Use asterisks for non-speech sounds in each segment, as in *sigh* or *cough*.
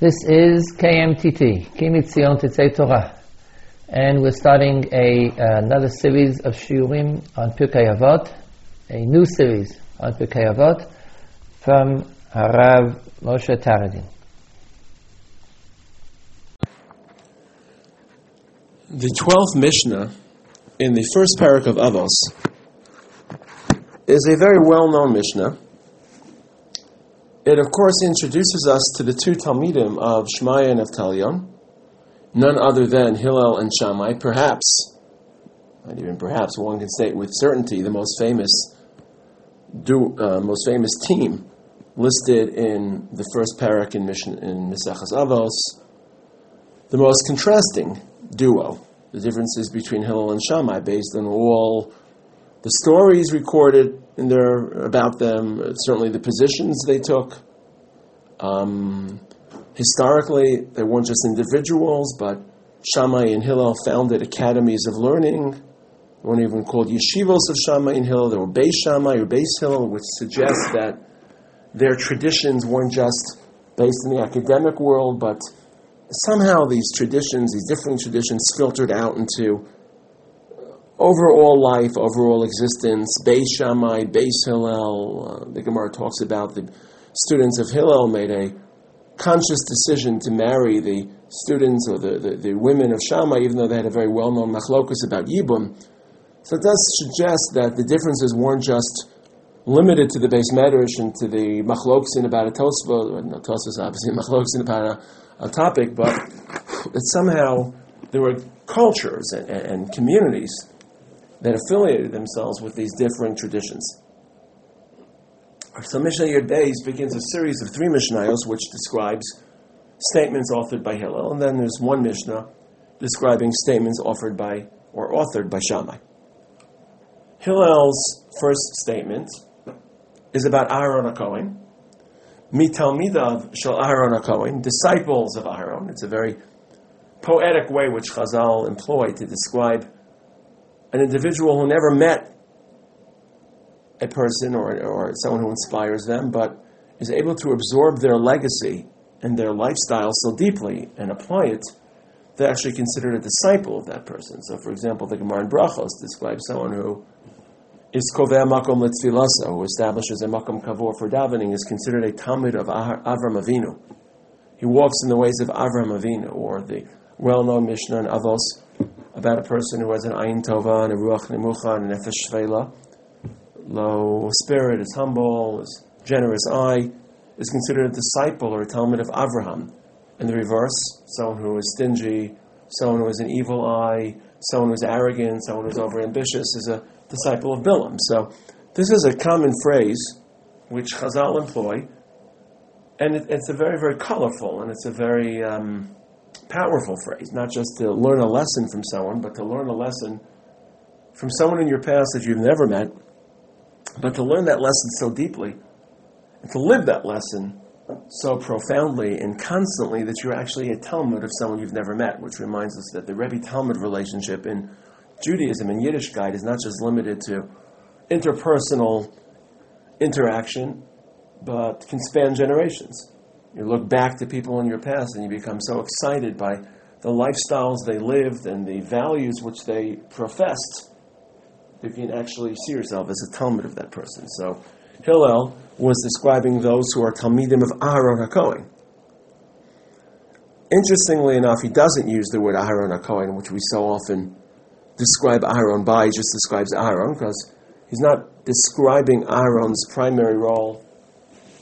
This is KMTT, Kimitzion Tetzei Torah, and we're starting a, another series of shiurim on Pirkei Avot, a new series on Pirkei Avot from Harav Moshe Taragin. The twelfth Mishnah in the first parak of Avos is a very well-known Mishnah it, of course, introduces us to the two Talmidim of Shmaya and Avtalion, none other than Hillel and Shammai, perhaps, not even perhaps, one can state with certainty, the most famous, do, uh, most famous team listed in the first parak in, Mission, in Mesechas Avos, the most contrasting duo, the differences between Hillel and Shammai, based on all the stories recorded in there about them, certainly the positions they took. Um, historically, they weren't just individuals, but Shammai and Hillel founded academies of learning. They weren't even called yeshivos of Shammai and Hillel. They were Beis Shammai or Beis Hillel, which suggests that their traditions weren't just based in the academic world, but somehow these traditions, these different traditions, filtered out into overall life, overall existence, Beis Shammai, Beis Hillel. Uh, the Gemara talks about the students of Hillel made a conscious decision to marry the students or the, the, the women of Shammai, even though they had a very well-known machlokus about Yibum. So it does suggest that the differences weren't just limited to the beis medrash and to the machlokus about a tosva, no tosva obviously *laughs* machlokus about a, a, topic, but that somehow there were cultures and, and communities that affiliated themselves with these different traditions. So Mishnah Yud Beis begins a series of three Mishnayos which describes statements authored by Hillel, and then there's one Mishnah describing statements offered by or authored by Shammai. Hillel's first statement is about Aaron HaKohen, Mitalmidav Shal Aaron HaKohen, disciples of Aaron. It's a very poetic way which Chazal employ to describe an individual who never met a person or, or someone who inspires them, but is able to absorb their legacy and their lifestyle so deeply and apply it, they're actually considered a disciple of that person. So, for example, the Gemara in Brachos describes someone who is kovea makom letzvilasa, who establishes a makom kavor for davening, is considered a talmid of Avram Avinu. He walks in the ways of Avram Avinu, or the well-known Mishnah in Avos about a person who has an ayin tova and a ruach nemucha and an nefesh shvela, low spirit, is humble, is generous eye, is considered a disciple or a talmid of Avraham. In the reverse, someone who is stingy, someone who has an evil eye, someone who is arrogant, someone who is overambitious is a disciple of Bilam. So this is a common phrase which Chazal employ, and it, it's a very, very colorful and it's a very um, powerful phrase, not just to learn a lesson from someone, but to learn a lesson from someone in your past that you've never met, but to learn that lesson so deeply, and to live that lesson so profoundly and constantly that you're actually a talmid of someone you've never met, which reminds us that the Rebbe talmid relationship in Judaism and Yiddishkeit is not just limited to interpersonal interaction, but can span generations. You look back to people in your past and you become so excited by the lifestyles they lived and the values which they professed. that You can actually see yourself as a talmid of that person. So Hillel was describing those who are Talmidim of Aharon HaKohen. Interestingly enough, he doesn't use the word Aharon HaKohen, which we so often describe Aharon by. He just describes Aharon because he's not describing Aharon's primary role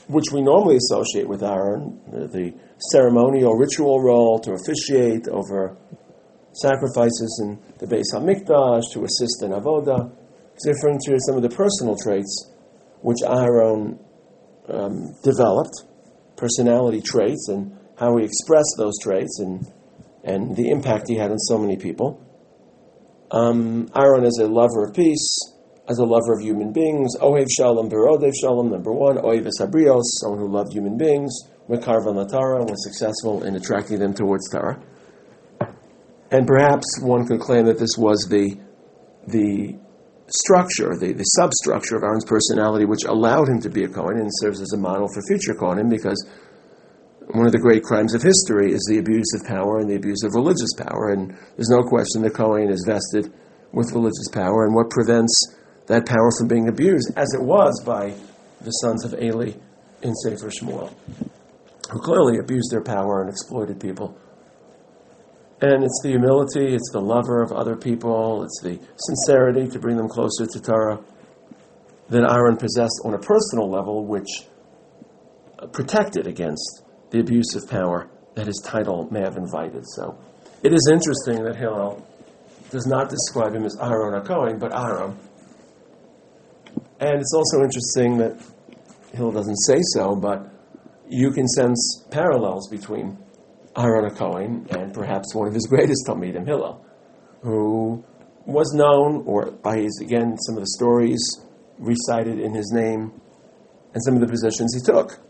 which we normally associate with Aaron, the ceremonial ritual role to officiate over sacrifices in the Beis Hamikdash, to assist in avoda. Referring to some of the personal traits which Aaron um, developed, personality traits, and how he expressed those traits, and and the impact he had on so many people. Um, Aaron is a lover of peace as a lover of human beings. Ohev Shalom Berodev Shalom, number one. Ohev Sabrios, someone who loved human beings. Mekar Latara was successful in attracting them towards Torah. And perhaps one could claim that this was the, the structure, the, the substructure of Aaron's personality, which allowed him to be a Kohen and serves as a model for future Kohanim because one of the great crimes of history is the abuse of power and the abuse of religious power. And there's no question the Kohen is vested with religious power, and what prevents that power from being abused, as it was by the sons of Eli in Sefer Shmuel, who clearly abused their power and exploited people. And it's the humility, it's the lover of other people, it's the sincerity to bring them closer to Torah that Aaron possessed on a personal level, which protected against the abuse of power that his title may have invited. So it is interesting that Hillel does not describe him as Aaron HaKohen, but Aaron. And it's also interesting that Hillel doesn't say so, but you can sense parallels between Aaron HaKohen and perhaps one of his greatest *laughs* Talmidim, Hillel, who was known, or by his, again, some of the stories recited in his name, and some of the positions he took,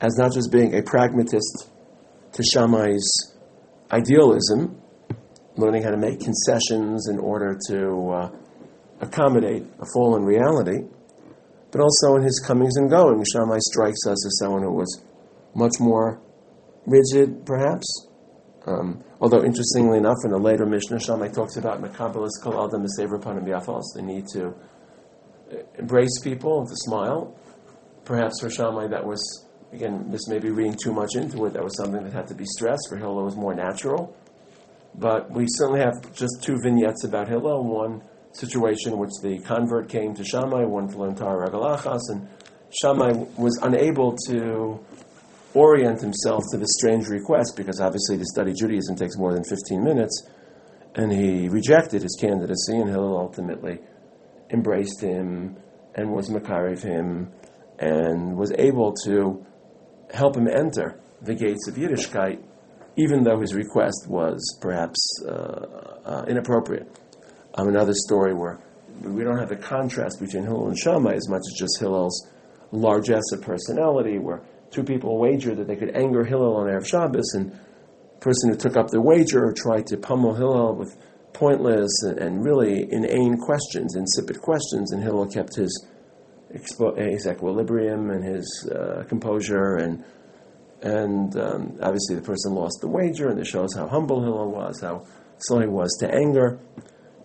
as not just being a pragmatist to Shammai's idealism, learning how to make concessions in order to uh, accommodate a fallen reality, but also in his comings and goings. Shammai strikes us as someone who was much more rigid, perhaps. Um, although, interestingly enough, in a later Mishnah, Shammai talks about Makabalis Kol Adam Panim. They need to embrace people to smile. Perhaps for Shammai, that was, again, this may be reading too much into it, that was something that had to be stressed. For Hillel, it was more natural. But we certainly have just two vignettes about Hillel. One situation in which the convert came to Shammai, one to learn Torah Regalachas, and Shammai was unable to orient himself to this strange request because obviously to study Judaism takes more than 15 minutes, and he rejected his candidacy, and Hillel ultimately embraced him and was Makariv him and was able to help him enter the gates of Yiddishkeit, even though his request was perhaps uh, uh, inappropriate. Um, another story where we don't have the contrast between Hillel and Shammai as much as just Hillel's largesse of personality, where two people wagered that they could anger Hillel on Erev Shabbos, and the person who took up the wager tried to pummel Hillel with pointless and, and really inane questions, insipid questions, and Hillel kept his, his equilibrium and his uh, composure, and and um, obviously the person lost the wager, and it shows how humble Hillel was, how slow he was to anger.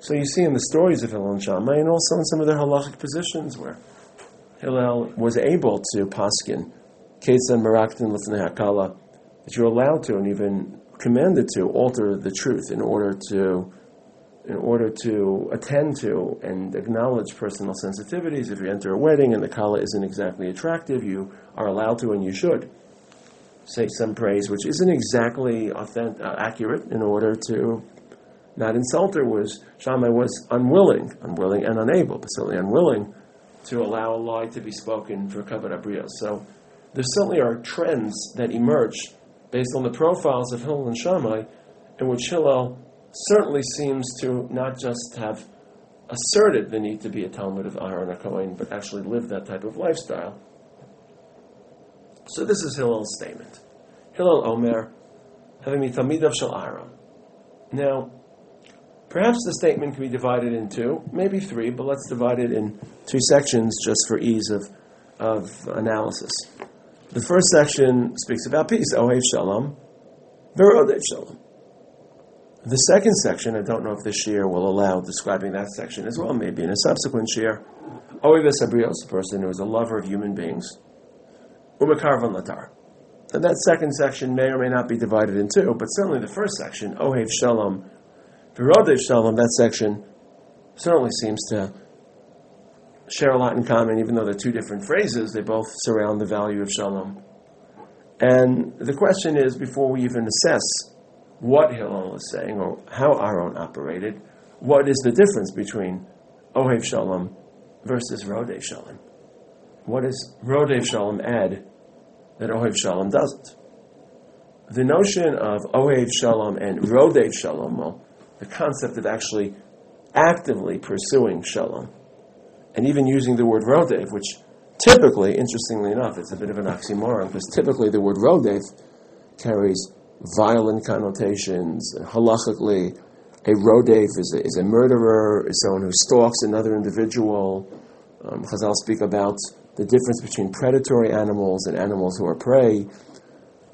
So you see in the stories of Hillel and Shammai, and also in some of their halachic positions, where Hillel was able to paskin, Ketzan Maraktin Lifnei Hakala, that you're allowed to and even commanded to alter the truth in order to in order to attend to and acknowledge personal sensitivities. If you enter a wedding and the kala isn't exactly attractive, you are allowed to and you should say some praise which isn't exactly authentic, uh, accurate in order to not insult her. Was Shammai was unwilling, unwilling and unable, but certainly unwilling to allow a lie to be spoken for kavod abrios. So there certainly are trends that emerge based on the profiles of Hillel and Shammai, in which Hillel certainly seems to not just have asserted the need to be a talmid of Aaron or Cohen, but actually lived that type of lifestyle. So this is Hillel's statement. Hillel Omer, having me Talmid of Shal Aaron. Now, perhaps the statement can be divided in two, maybe three, but let's divide it in two sections just for ease of, of analysis. The first section speaks about peace, Ohev Shalom, Verodev oh, Shalom. The second section, I don't know if this year will allow describing that section as well, maybe in a subsequent year. Oives Abrios, a person who is a lover of human beings. Umakarvan Latar. And that second section may or may not be divided in two, but certainly the first section, Ohev Shalom, Virodev Shalom, that section certainly seems to share a lot in common, even though they're two different phrases, they both surround the value of Shalom. And the question is, before we even assess what Hillel is saying or how Aaron operated, what is the difference between Ohev Shalom versus Rodev Shalom? What does Rodev Shalom add that Ohev Shalom doesn't? The notion of Ohev Shalom and Rodev Shalom, well, the concept of actually actively pursuing Shalom, and even using the word Rodev, which typically, interestingly enough, it's a bit of an oxymoron, because typically the word Rodev carries violent connotations. Halachically, a rodef is a, is a murderer, is someone who stalks another individual. Um, Chazal speak about the difference between predatory animals and animals who are prey.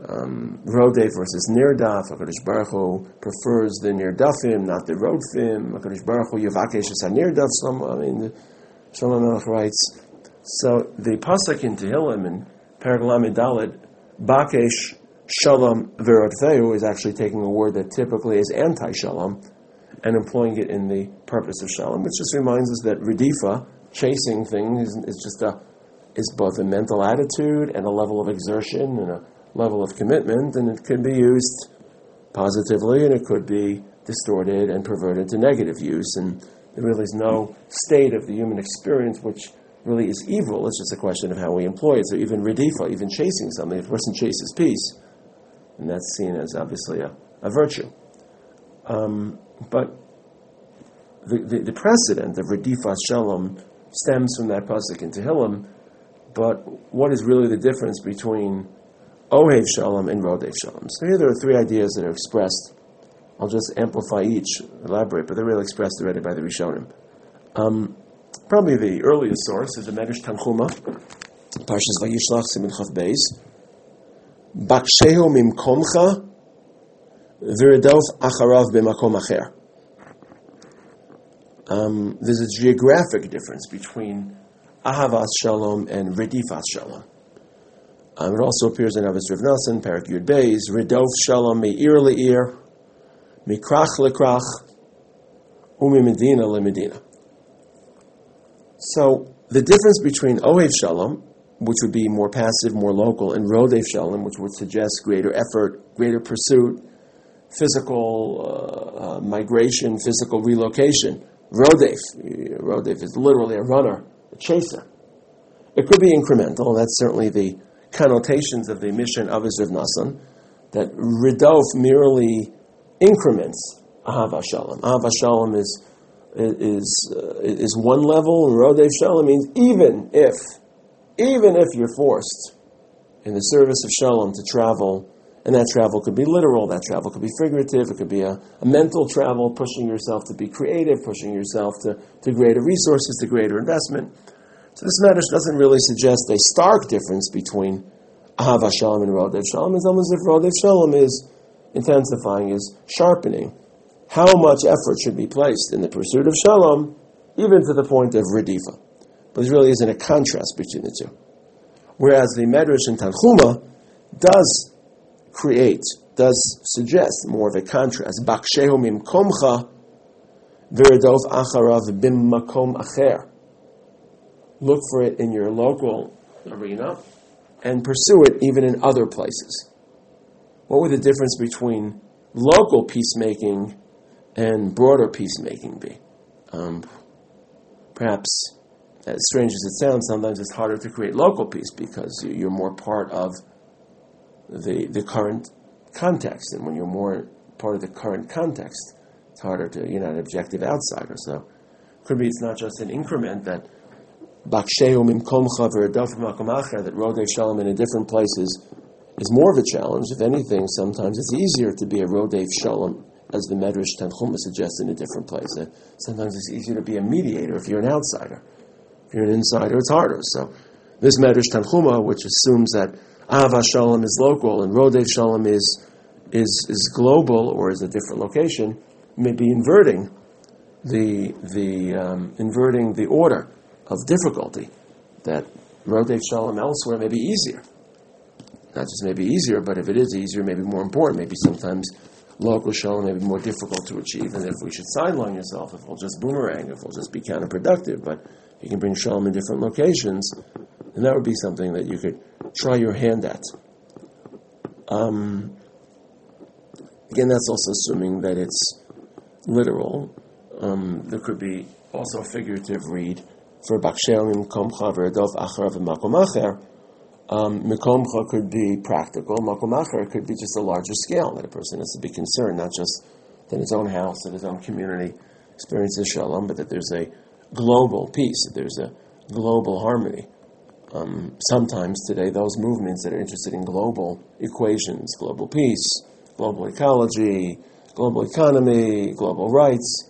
Um, Rodef versus Nirdaf. HaKadosh Baruch Hu prefers the Nirdafim, not the Rodfim. HaKadosh Baruch Hu Yavakesh is Nirdaf. I mean, Shlomo Melech writes. So the pasuk in Tehillim in Paraglamid Dalit, Bakesh Shalom Verodfeu is actually taking a word that typically is anti-shalom and employing it in the purpose of shalom, which just reminds us that redifa, chasing things, is just a is both a mental attitude and a level of exertion and a level of commitment, and it can be used positively and it could be distorted and perverted to negative use. And there really is no state of the human experience which really is evil. It's just a question of how we employ it. So even redifa, even chasing something, if a person chases peace, and that's seen as obviously a, a virtue. Um, but the, the, the, precedent of redifas shalom stems from that pasuk in Tehillim. But what is really the difference between Ohev Shalom and Rodev Shalom? So here there are three ideas that are expressed. I'll just amplify each, elaborate, but they're really expressed already by the Rishonim. Um, probably the earliest source is the Medrash Tanchuma, Parshas Vayishlach Simin Chav Beis. Bakshehu mimkomcha v'redov acharav b'makom acher. Um, there's a geographic difference between Ahavas Shalom and Redifas Shalom. Um, it also appears in Avis Rav Nassan, Parak Yud Beis, Redov Shalom Me'ir Le'ir, Mikrach Lekrach, Umi Medina Le Medina. So the difference between Ohev Shalom, which would be more passive, more local, and Rodev Shalom, which would suggest greater effort, greater pursuit, physical uh, uh, migration, physical relocation. Rodev, Rodev is literally a runner, a chaser. It could be incremental, that's certainly the connotations of the mission of Izrav Nasan, that Ridof merely increments Ahava Shalom. Ahava Shalom is is uh, is one level, and Rodev Shalom means even if, even if you're forced in the service of Shalom to travel, and that travel could be literal, that travel could be figurative, it could be a, a mental travel, pushing yourself to be creative, pushing yourself to, to greater resources, to greater investment. So this matter doesn't really suggest a stark difference between Ahava Shalom and Rodev Shalom. It's almost as if Rodev Shalom is intensifying, is sharpening how much effort should be placed in the pursuit of shalom, even to the point of redifa. But there really isn't a contrast between the two. Whereas the Medrash in Tanchuma does create, does suggest more of a contrast. Bakshehu mimkomcha viradov acharav bim makom acher. Look for it in your local arena and pursue it even in other places. What would the difference between local peacemaking and broader peacemaking be? Um, perhaps, as strange as it sounds, sometimes it's harder to create local peace because you're more part of the, the current context. And when you're more part of the current context, it's harder to, you're not an objective outsider. So, could be it's not just an increment that Baksheu that Rodei Shalom in different places is more of a challenge. If anything, sometimes it's easier to be a Rodei Shalom as the Medrash Tanchuma suggests in a different place. Uh, sometimes it's easier to be a mediator if you're an outsider. If you're an insider, it's harder. So this Medrash Tanchuma, which assumes that Ava Shalom is local and Rodev Shalom is, is, is global or is a different location, may be inverting the, the, um, inverting the order of difficulty. That Rodev Shalom elsewhere may be easier. Not just maybe easier, but if it is easier, maybe more important. Maybe sometimes local shalom may be more difficult to achieve, and if we should sideline yourself, if we'll just boomerang, if we'll just be counterproductive, but you can bring shalom in different locations, and that would be something that you could try your hand at. Um, again, that's also assuming that it's literal. Um, there could be also a figurative read for Bakshelim Komcha Veradov Acharav and Makom um, Mekomcha could be practical. Makom could be just a larger scale that a person has to be concerned, not just in his own house, in his own community, experiences shalom, but that there's a global peace, that there's a global harmony. Um, sometimes today, those movements that are interested in global equations, global peace, global ecology, global economy, global rights,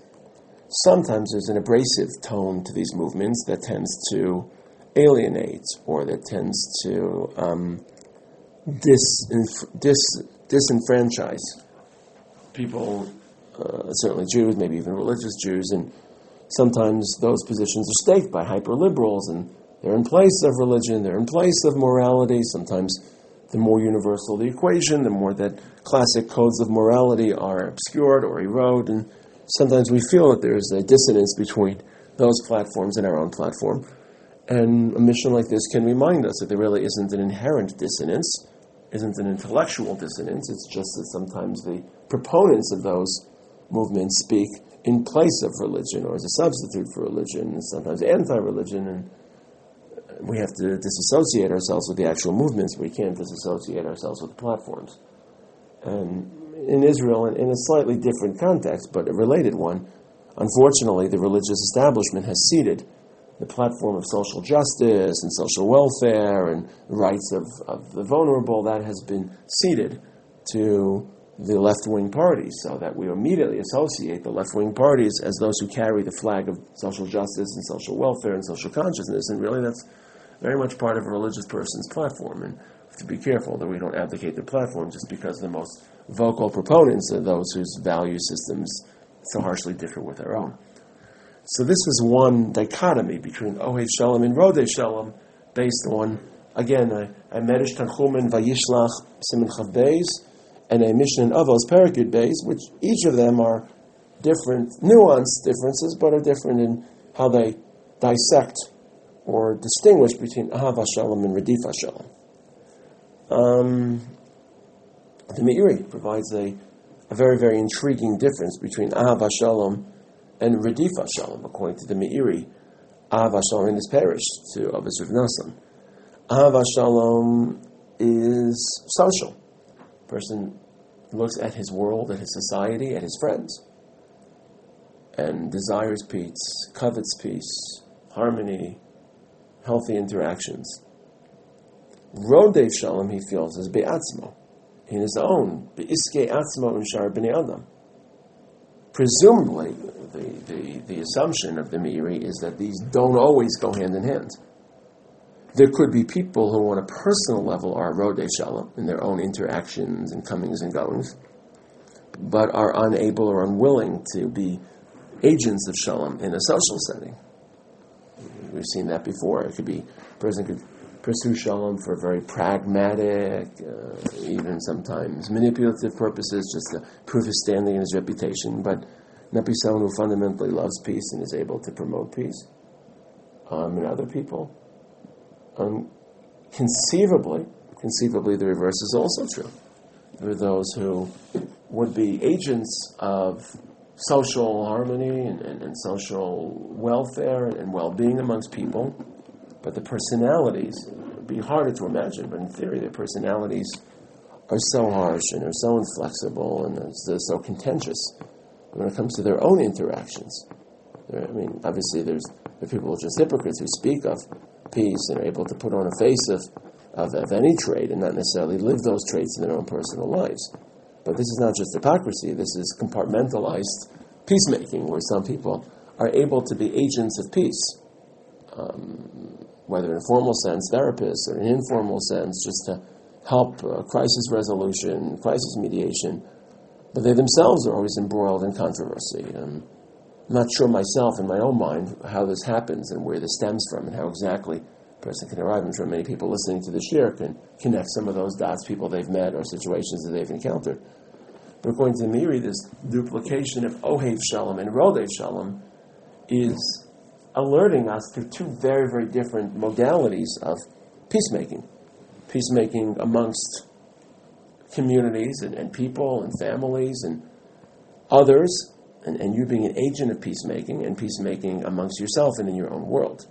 sometimes there's an abrasive tone to these movements that tends to alienate or that tends to um, dis, dis, disenfranchise people, uh, certainly Jews, maybe even religious Jews, and sometimes those positions are staked by hyper liberals, and they're in place of religion, they're in place of morality. Sometimes the more universal the equation, the more that classic codes of morality are obscured or erode, and sometimes we feel that there's a dissonance between those platforms and our own platform. And a mission like this can remind us that there really isn't an inherent dissonance, isn't an intellectual dissonance. It's just that sometimes the proponents of those movements speak in place of religion or as a substitute for religion, and sometimes anti-religion, and we have to disassociate ourselves with the actual movements. We can't disassociate ourselves with the platforms. And in Israel, in a slightly different context, but a related one, unfortunately, the religious establishment has ceded the platform of social justice and social welfare and rights of, of the vulnerable, that has been ceded to the left wing parties, so that we immediately associate the left wing parties as those who carry the flag of social justice and social welfare and social consciousness, and really that's very much part of a religious person's platform. And to be careful that we don't abdicate the platform just because the most vocal proponents are those whose value systems so harshly differ with our own. So this was one dichotomy between Ohev Shalom and Rodeh Shalom, based on again a, a Medish Tanchumen Vayishlach Simin Chav Beis and a Mishnah in Avos Parakut Beis, which each of them are different, nuanced differences, but are different in how they dissect or distinguish between Ahava Shalom and Radifa Shalom. Um, the Meiri provides a, a very, very intriguing difference between Ahava Shalom and Redifa Shalom, according to the Meiri. Ahava Shalom is perished to Abbas of Nasan. Ahava Shalom is social. person looks at his world, at his society, at his friends, and desires peace, covets peace, harmony, healthy interactions. Rodeh Shalom, he feels, is be'atzmo, in his own, be'iske atzmo in shar b'nei adam. Presumably, the, the, the assumption of the Meiri is that these don't always go hand in hand. There could be people who, on a personal level, are Rodeh Shalom in their own interactions and comings and goings, but are unable or unwilling to be agents of Shalom in a social setting. We've seen that before. It could be a person could pursue Shalom for very pragmatic, uh, even sometimes manipulative purposes, just to prove his standing and his reputation, but not be someone who fundamentally loves peace and is able to promote peace um, in other people. Um, conceivably, conceivably, the reverse is also true. There are those who would be agents of social harmony and, and, and social welfare and well-being amongst people, but the personalities would be harder to imagine. But in theory, their personalities are so harsh and are so inflexible and they're so contentious when it comes to their own interactions. I mean, obviously, there's there are people are just hypocrites who speak of peace and are able to put on a face of, of, of any trait and not necessarily live those traits in their own personal lives. But this is not just hypocrisy, this is compartmentalized peacemaking, where some people are able to be agents of peace, um, whether in a formal sense, therapists, or in an informal sense, just to help uh, crisis resolution, crisis mediation, but they themselves are always embroiled in controversy. Um, I'm not sure myself, in my own mind, how this happens and where this stems from and how exactly a person can arrive. I'm sure many people listening to this year can connect some of those dots, people they've met or situations that they've encountered. But according to Meiri, this duplication of Ohev Shalom and Rodeh Shalom is alerting us to two very, very different modalities of peacemaking. Peacemaking amongst communities and, and people and families and others, and, and you being an agent of peacemaking and peacemaking amongst yourself and in your own world.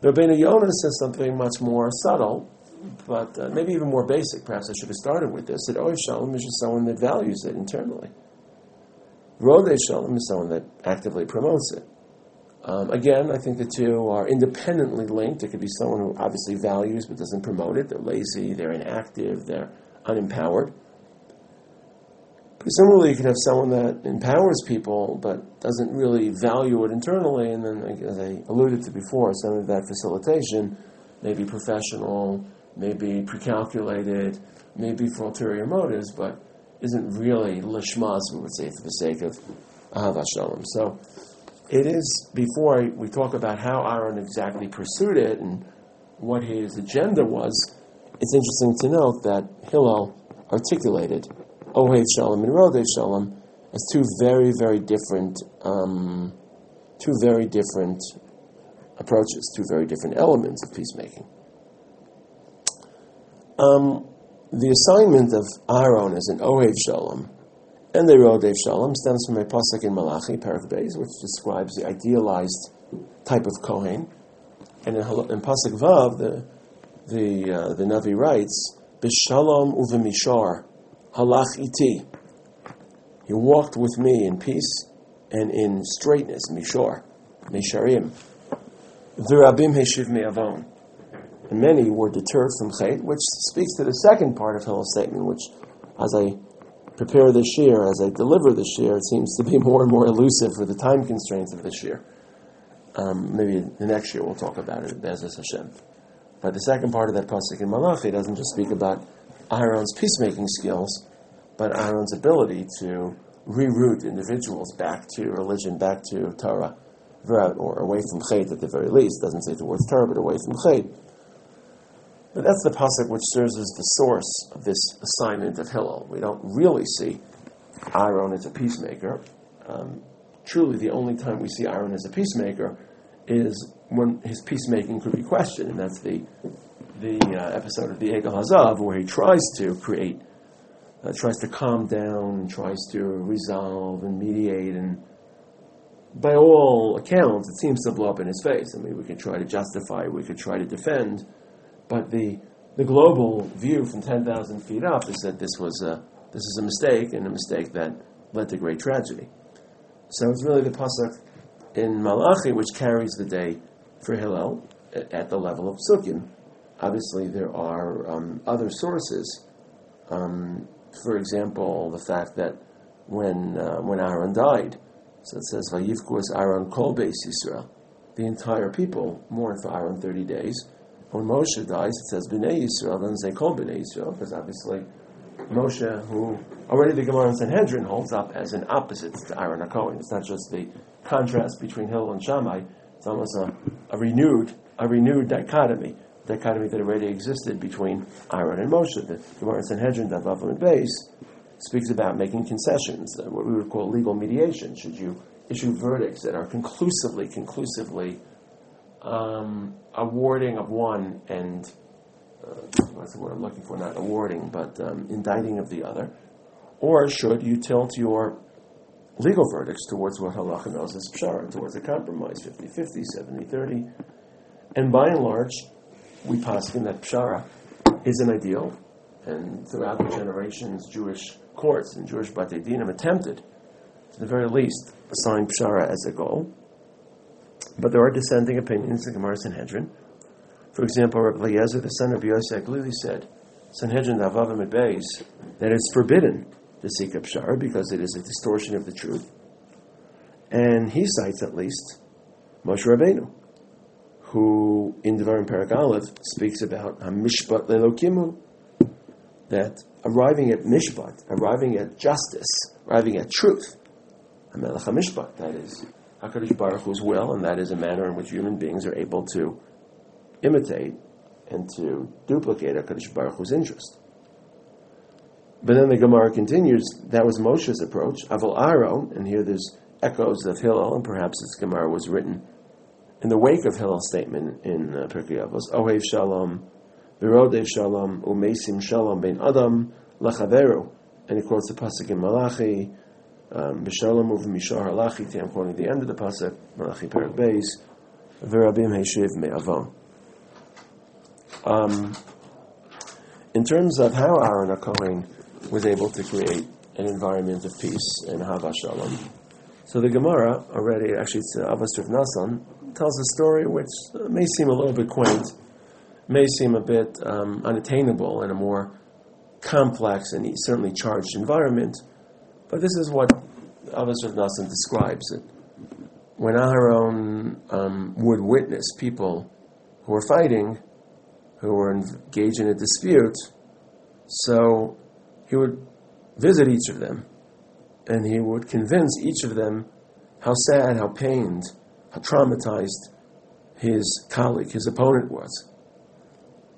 The Rabbeinu Yonah says something much more subtle, but uh, maybe even more basic. Perhaps I should have started with this: that Oy Shalom is just someone that values it internally. Rodeh Shalom is someone that actively promotes it. Um, again, I think the two are independently linked. It could be someone who obviously values but doesn't promote it. They're lazy, they're inactive, they're unempowered. Similarly, you could have someone that empowers people but doesn't really value it internally, and then, as I alluded to before, some of that facilitation may be professional, maybe precalculated, may be for ulterior motives, but isn't really lishmas, we would say, for the sake of ahavas shalom. So it is, before we talk about how Aaron exactly pursued it and what his agenda was, it's interesting to note that Hillel articulated Ohev Shalom and Rodev Shalom as two very, very different, um, two very different approaches, two very different elements of peacemaking. Um, the assignment of Aaron as an Ohev Shalom and the Rodev Shalom stems from a pasuk in Malachi, Parak Beis, which describes the idealized type of Kohen. And in, in pasuk Vav, the the uh, the Navi writes, "B'shalom uvemishar halach iti." He walked with me in peace and in straightness, mishor, misharim. V'rabim heshiv me'avon. And many were deterred from chait, which speaks to the second part of Hillel's statement, which, as I prepare this year, as I deliver this year, it seems to be *laughs* more and more elusive for the time constraints of this year. Um, maybe the next year we'll talk about it, Bezos Hashem. But the second part of that pasuk in Malachi doesn't just speak about Aaron's peacemaking skills, but Aaron's ability to reroute individuals back to religion, back to Torah, or away from Chet at the very least. Doesn't say towards Torah, but away from Chet. But that's the pasuk which serves as the source of this assignment of Hillel. We don't really see Aaron as a peacemaker. Um, truly, the only time we see Aaron as a peacemaker is when his peacemaking could be questioned, and that's the the uh, episode of the Egel Hazav where he tries to create, uh, tries to calm down, tries to resolve and mediate, and by all accounts, it seems to blow up in his face. I mean, we can try to justify, we could try to defend but the, the global view from 10,000 feet up is that this, was a, this is a mistake, and a mistake that led to great tragedy. So it's really the pasuk in Malachi which carries the day for Hillel at the level of Sukkim. Obviously, there are um, other sources. Um, for example, the fact that when uh, when Aaron died, so it says Vayivkus Aaron Kol Beis Yisrael, the entire people mourned for Aaron thirty days when Moshe dies, it says Bnei Yisrael, doesn't say Kol Bnei Yisrael, because obviously Moshe, who already the Gemara in Sanhedrin holds up as an opposite to Aaron HaKohen. It's not just the contrast between Hillel and Shammai, it's almost a, a renewed a renewed dichotomy, dichotomy that already existed between Aaron and Moshe. The Gemara in Sanhedrin, Davav and Beis, speaks about making concessions, uh, what we would call legal mediation. Should you issue verdicts that are conclusively, conclusively um, awarding of one and uh, that's the word I'm looking for, not awarding, but um, indicting of the other? Or should you tilt your legal verdicts towards what halacha knows as pshara, towards a compromise, 50 50, 70 30? And by and large, we in that pshara is an ideal, and throughout the generations, Jewish courts and Jewish Batei Dinim attempted, to the very least, assign pshara as a goal. But there are dissenting opinions in Gemara Sanhedrin. For example, Rabbi Eliezer, the son of Yosef Glili, said, Sanhedrin Avavim Beis, that it's forbidden to seek a pshara because it is a distortion of the truth. And he cites at least Moshe Rabbeinu, who in Devarim Parak Aleph speaks about Mishpat Lelokimu, that arriving at Mishpat, arriving at justice, arriving at truth, Melech Mishpat, that is HaKadosh Baruch Hu's will, and that is a manner in which human beings are able to imitate and to duplicate HaKadosh Baruch Hu's interest. But then the Gemara continues, that was Moshe's approach. Aval Aaron, and here there's echoes of Hillel, and perhaps this Gemara was written in the wake of Hillel's statement in uh, Pirkei Avos, Ohev Shalom, Virodev Shalom, Umesim Shalom Ben Adam, Lachaveru. And he quotes the Pasuk in Malachi, B'shalom uv mishar halachiti, I'm quoting the end of the pasuk, Malachi Perak Beis, V'rabim heshiv me'avon. Um, in terms of how Aaron HaKohen was able to create an environment of peace and Hava Shalom. So the Gemara already, actually it's uh, Abbas Rav Nasan, tells a story which may seem a little bit quaint, may seem a bit um, unattainable in a more complex and certainly charged environment, but this is what Rav Nassim describes it. When Aharon um, would witness people who were fighting, who were engaged in a dispute. So he would visit each of them and he would convince each of them how sad, how pained, how traumatized his colleague, his opponent was.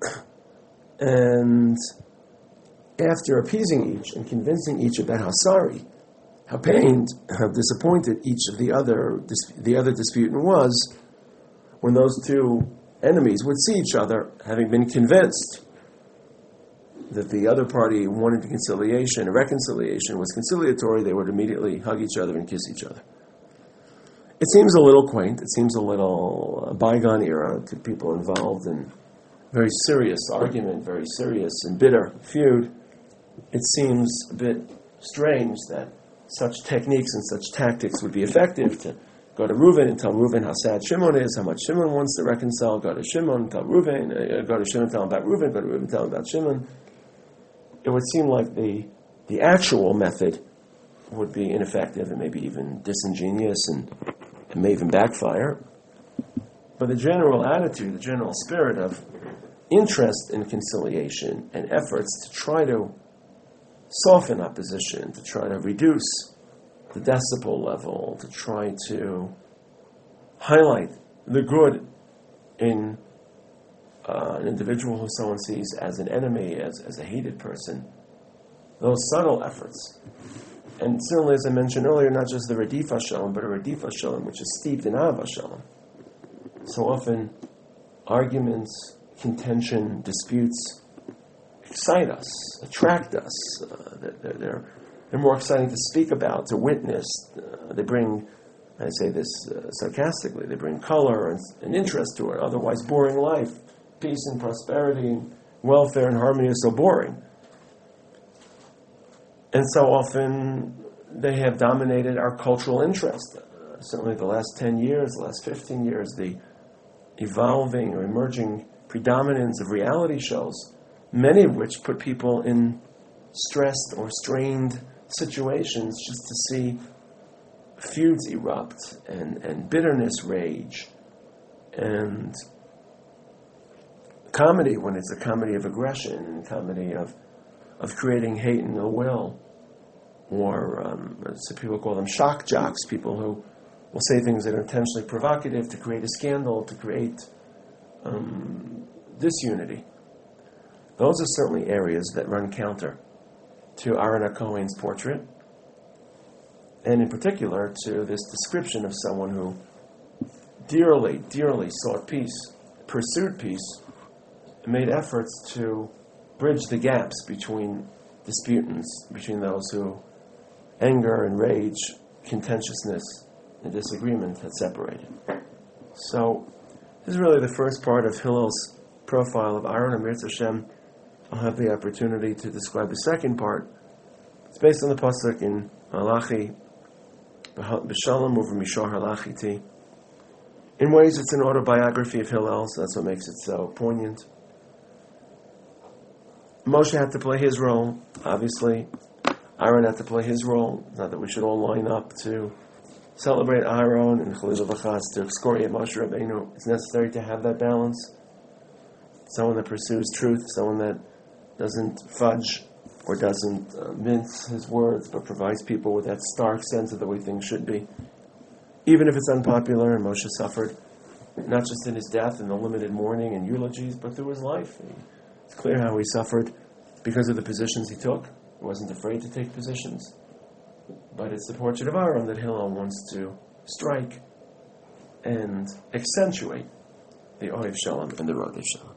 *coughs* and after appeasing each and convincing each about how sorry, how pained, how disappointed each of the other the other disputant was, when those two enemies would see each other, having been convinced that the other party wanted conciliation, reconciliation was conciliatory, they would immediately hug each other and kiss each other. It seems a little quaint. It seems a little uh, bygone era to people involved in very serious argument, very serious and bitter feud. It seems a bit strange that such techniques and such tactics would be effective to go to Reuven and tell Reuven how sad Shimon is, how much Shimon wants to reconcile. Go to Shimon, and tell Reuven. Uh, go to Shimon, tell him about Reuven. Go to Reuven, tell him about Shimon. It would seem like the the actual method would be ineffective and maybe even disingenuous and, and may even backfire. But the general attitude, the general spirit of interest in conciliation and efforts to try to soften opposition, to try to reduce the decibel level, to try to highlight the good in uh, an individual who someone sees as an enemy, as, as a hated person, those subtle efforts. And similarly, as I mentioned earlier, not just the Radifa Shalom, but a Radifa Shalom, which is steeped in Ava Shalom. So often, arguments, contention, disputes excite us, attract us. Uh, they're, they're, they're, more exciting to speak about, to witness. Uh, they bring, I say this uh, sarcastically, they bring color and, and interest to an otherwise boring life peace and prosperity and welfare and harmony are so boring. And so often they have dominated our cultural interest. Uh, certainly the last 10 years, the last 15 years, the evolving or emerging predominance of reality shows, many of which put people in stressed or strained situations just to see feuds erupt and, and bitterness rage and comedy when it's a comedy of aggression and comedy of, of creating hate and ill will. Or um, some people call them shock jocks, people who will say things that are intentionally provocative to create a scandal, to create um, disunity. Those are certainly areas that run counter to Aaron Cohen's portrait, and in particular to this description of someone who dearly, dearly sought peace, pursued peace, made efforts to bridge the gaps between disputants, between those who anger and rage, contentiousness, and disagreement had separated. So, this is really the first part of Hillel's profile of Aaron and Mirza Hashem. I'll have the opportunity to describe the second part. It's based on the pasuk in Malachi, B'Shalom over Mishar Halachiti. In ways, it's an autobiography of Hillel, so that's what makes it so poignant. Moshe had to play his role, obviously. Aaron had to play his role. Not that we should all line up to celebrate Aaron and Chalil Vachas to excoriate Moshe Rabbeinu. It's necessary to have that balance. Someone that pursues truth, someone that doesn't fudge or doesn't uh, mince his words, but provides people with that stark sense of the way things should be. Even if it's unpopular, and Moshe suffered, not just in his death and the limited mourning and eulogies, but through his life. It's clear how he suffered because of the positions he took. He wasn't afraid to take positions. But it's the portrait of Aaron that Hillel wants to strike and accentuate the Ohev Shalom and the Rodeh Shalom.